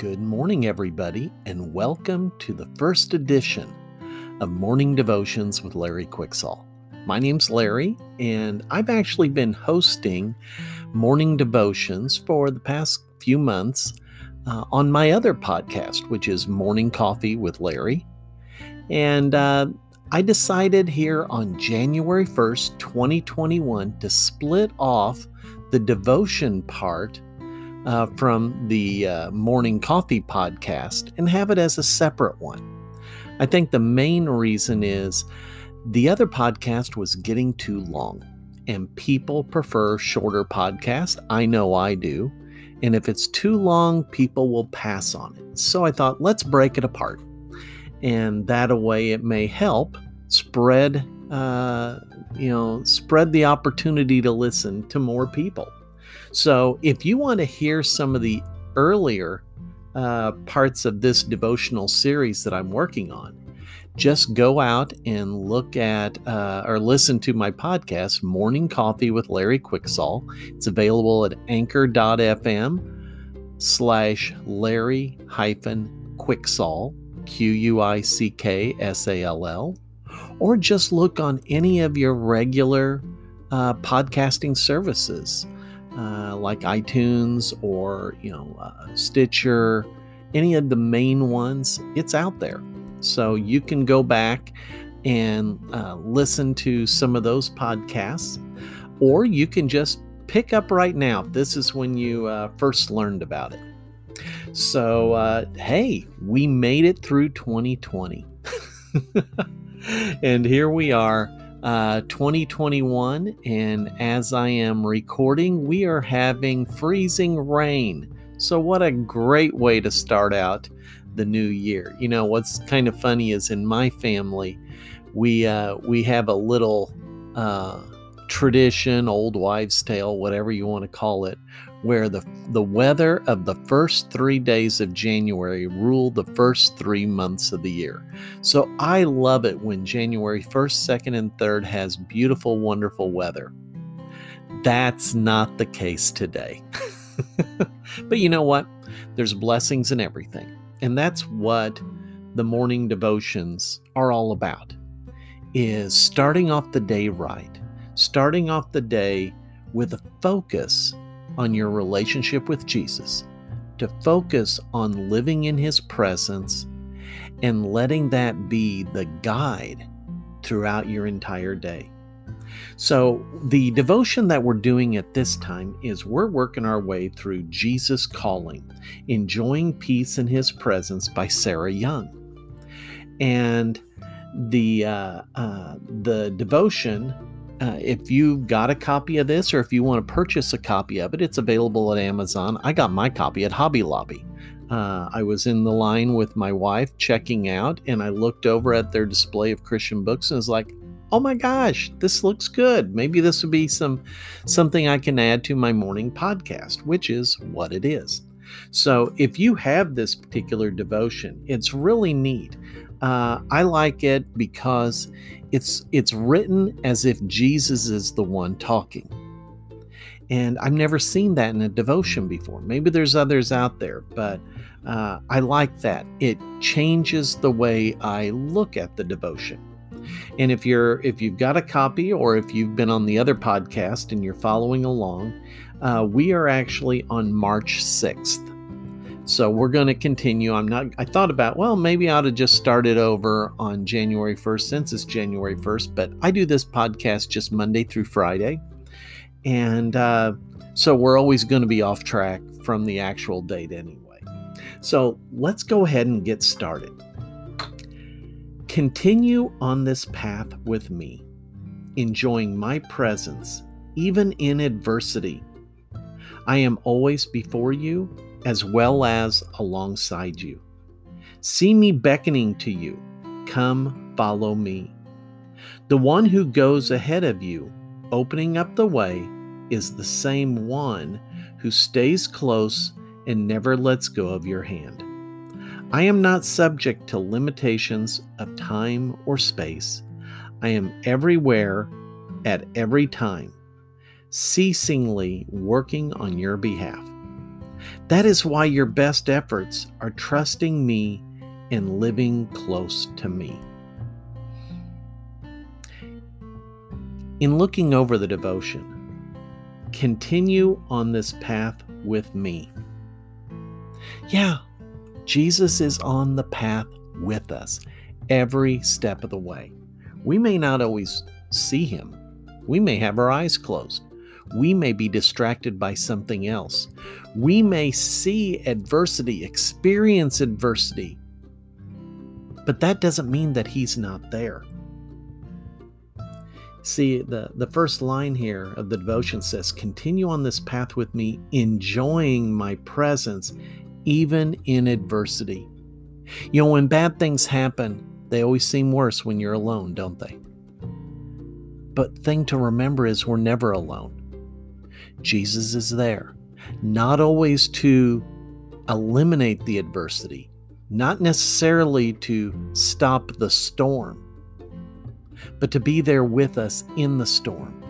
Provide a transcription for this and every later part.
Good morning, everybody, and welcome to the first edition of Morning Devotions with Larry Quicksall. My name's Larry, and I've actually been hosting morning devotions for the past few months uh, on my other podcast, which is Morning Coffee with Larry. And uh, I decided here on January 1st, 2021, to split off the devotion part uh, from the uh, Morning Coffee podcast and have it as a separate one. I think the main reason is the other podcast was getting too long, and people prefer shorter podcasts. I know I do. And if it's too long, people will pass on it. So I thought, let's break it apart. And that a way it may help spread, uh, you know, spread the opportunity to listen to more people. So if you want to hear some of the earlier uh, parts of this devotional series that I'm working on, just go out and look at uh, or listen to my podcast, Morning Coffee with Larry Quicksall. It's available at anchor.fm slash Larry hyphen Quicksall, Q U I C K S A L L, or just look on any of your regular uh, podcasting services like iTunes or you know uh, Stitcher, any of the main ones. It's out there, so you can go back and uh, listen to some of those podcasts, or you can just pick up right now. This is when you uh, first learned about it. So, uh, hey, we made it through 2020. and here we are uh, 2021. And as I am recording, we are having freezing rain. So, what a great way to start out the new year. You know, what's kind of funny is in my family, we uh, we have a little uh, tradition, old wives' tale, whatever you want to call it, where the, the weather of the first three days of January rule the first three months of the year. So I love it when January 1st, 2nd, and 3rd has beautiful, wonderful weather. That's not the case today. but you know what? There's blessings in everything. And that's what the morning devotions are all about is starting off the day right. Starting off the day with a focus on your relationship with Jesus, to focus on living in His presence and letting that be the guide throughout your entire day. So, the devotion that we're doing at this time is we're working our way through Jesus Calling, Enjoying Peace in His Presence by Sarah Young. And the uh, uh, the devotion uh, if you've got a copy of this or if you want to purchase a copy of it, it's available at Amazon. I got my copy at Hobby Lobby. Uh, I was in the line with my wife checking out, and I looked over at their display of Christian books and was like, "Oh my gosh, this looks good. Maybe this would be some something I can add to my morning podcast," which is what it is. So, if you have this particular devotion, it's really neat. Uh, I like it because it's it's written as if Jesus is the one talking. And I've never seen that in a devotion before. Maybe there's others out there, but uh, I like that. It changes the way I look at the devotion. And if you're if you've got a copy, or if you've been on the other podcast and you're following along, uh, we are actually on March 6th. So we're going to continue. I'm not, I thought about, well, maybe I ought to just start it over on January 1st since it's January 1st, but I do this podcast just Monday through Friday. And uh, so we're always going to be off track from the actual date anyway. So let's go ahead and get started. Continue on this path with me, enjoying my presence, even in adversity. I am always before you as well as alongside you. See me beckoning to you. Come, follow me. The one who goes ahead of you, opening up the way, is the same one who stays close and never lets go of your hand. I am not subject to limitations of time or space. I am everywhere at every time, ceasingly working on your behalf. That is why your best efforts are trusting me and living close to me. In looking over the devotion, continue on this path with me. Yeah, Jesus is on the path with us every step of the way. We may not always see him, we may have our eyes closed. We may be distracted by something else. We may see adversity, experience adversity, but that doesn't mean that He's not there. See, the, the first line here of the devotion says, Continue on this path with me, enjoying my presence, even in adversity. You know, when bad things happen, they always seem worse when you're alone, don't they? But thing to remember is we're never alone. Jesus is there, not always to eliminate the adversity, not necessarily to stop the storm, but to be there with us in the storm.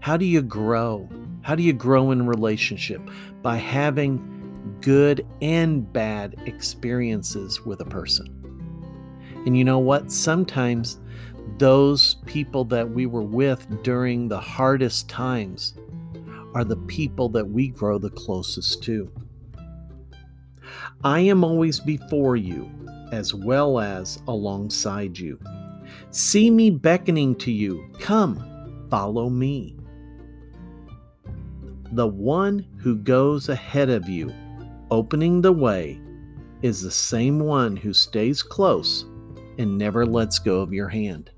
How do you grow? How do you grow in relationship? By having good and bad experiences with a person. And you know what? Sometimes those people that we were with during the hardest times are the people that we grow the closest to. I am always before you as well as alongside you. See me beckoning to you. Come, follow me. The one who goes ahead of you, opening the way, is the same one who stays close and never lets go of your hand.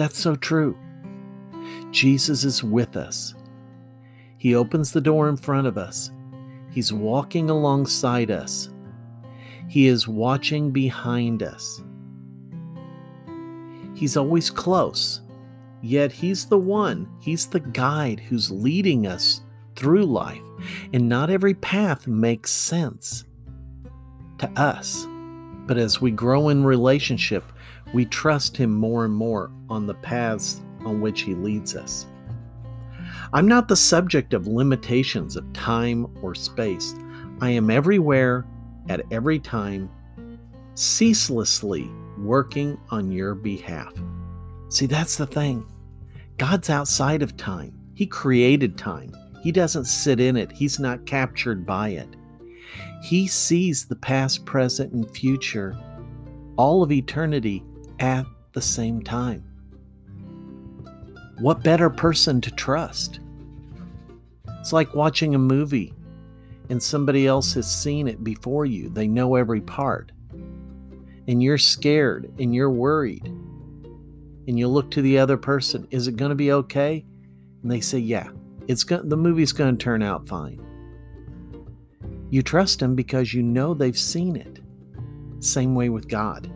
That's so true. Jesus is with us. He opens the door in front of us. He's walking alongside us. He is watching behind us. He's always close, yet He's the one, He's the guide who's leading us through life. And not every path makes sense to us. But as we grow in relationship, we trust Him more and more on the paths on which He leads us. I'm not the subject of limitations of time or space. I am everywhere, at every time, ceaselessly working on your behalf. See, that's the thing. God's outside of time, He created time. He doesn't sit in it, He's not captured by it. He sees the past, present, and future, all of eternity at the same time. What better person to trust? It's like watching a movie and somebody else has seen it before you. They know every part. And you're scared and you're worried. And you look to the other person, is it going to be okay? And they say, "Yeah, it's the movie's going to turn out fine." You trust them because you know they've seen it. Same way with God.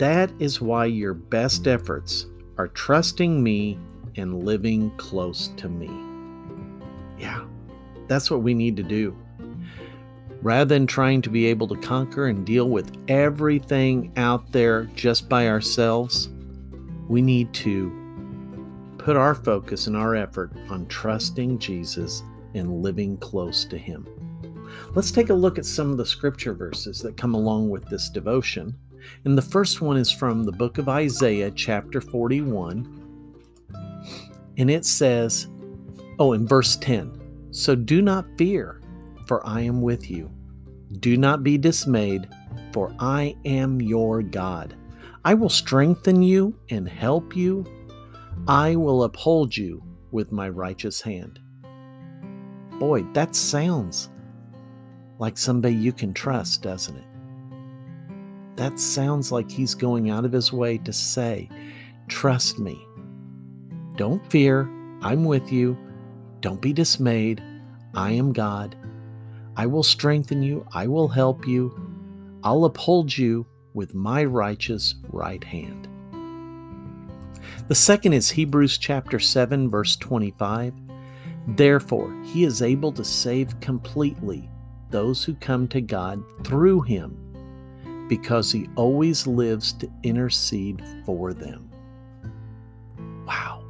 That is why your best efforts are trusting me and living close to me. Yeah, that's what we need to do. Rather than trying to be able to conquer and deal with everything out there just by ourselves, we need to put our focus and our effort on trusting Jesus and living close to Him. Let's take a look at some of the scripture verses that come along with this devotion. And the first one is from the book of Isaiah, chapter 41. And it says, oh, in verse 10 So do not fear, for I am with you. Do not be dismayed, for I am your God. I will strengthen you and help you. I will uphold you with my righteous hand. Boy, that sounds like somebody you can trust, doesn't it? That sounds like he's going out of his way to say, Trust me. Don't fear. I'm with you. Don't be dismayed. I am God. I will strengthen you. I will help you. I'll uphold you with my righteous right hand. The second is Hebrews chapter 7 verse 25. Therefore, he is able to save completely those who come to God through him because he always lives to intercede for them. Wow.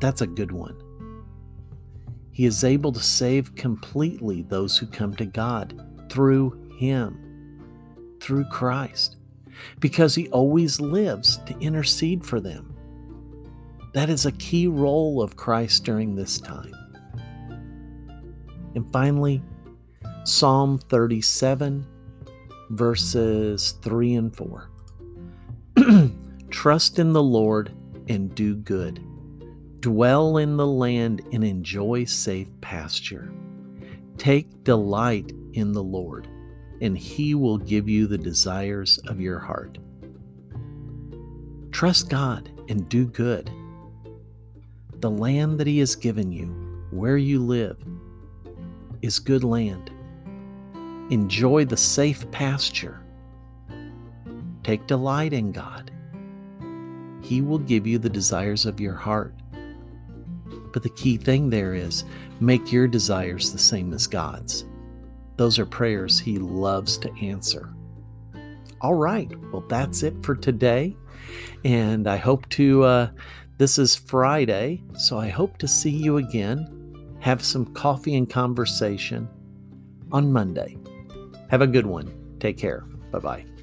That's a good one. He is able to save completely those who come to God through Him, through Christ, because He always lives to intercede for them. That is a key role of Christ during this time. And finally, Psalm 37, verses 3 and 4. Trust in the Lord and do good. Dwell in the land and enjoy safe pasture. Take delight in the Lord, and he will give you the desires of your heart. Trust God and do good. The land that he has given you, where you live, is good land. Enjoy the safe pasture. Take delight in God. He will give you the desires of your heart. But the key thing there is make your desires the same as God's. Those are prayers He loves to answer. All right, well, that's it for today. And I hope to, uh, this is Friday, so I hope to see you again, have some coffee and conversation on Monday. Have a good one. Take care. Bye bye.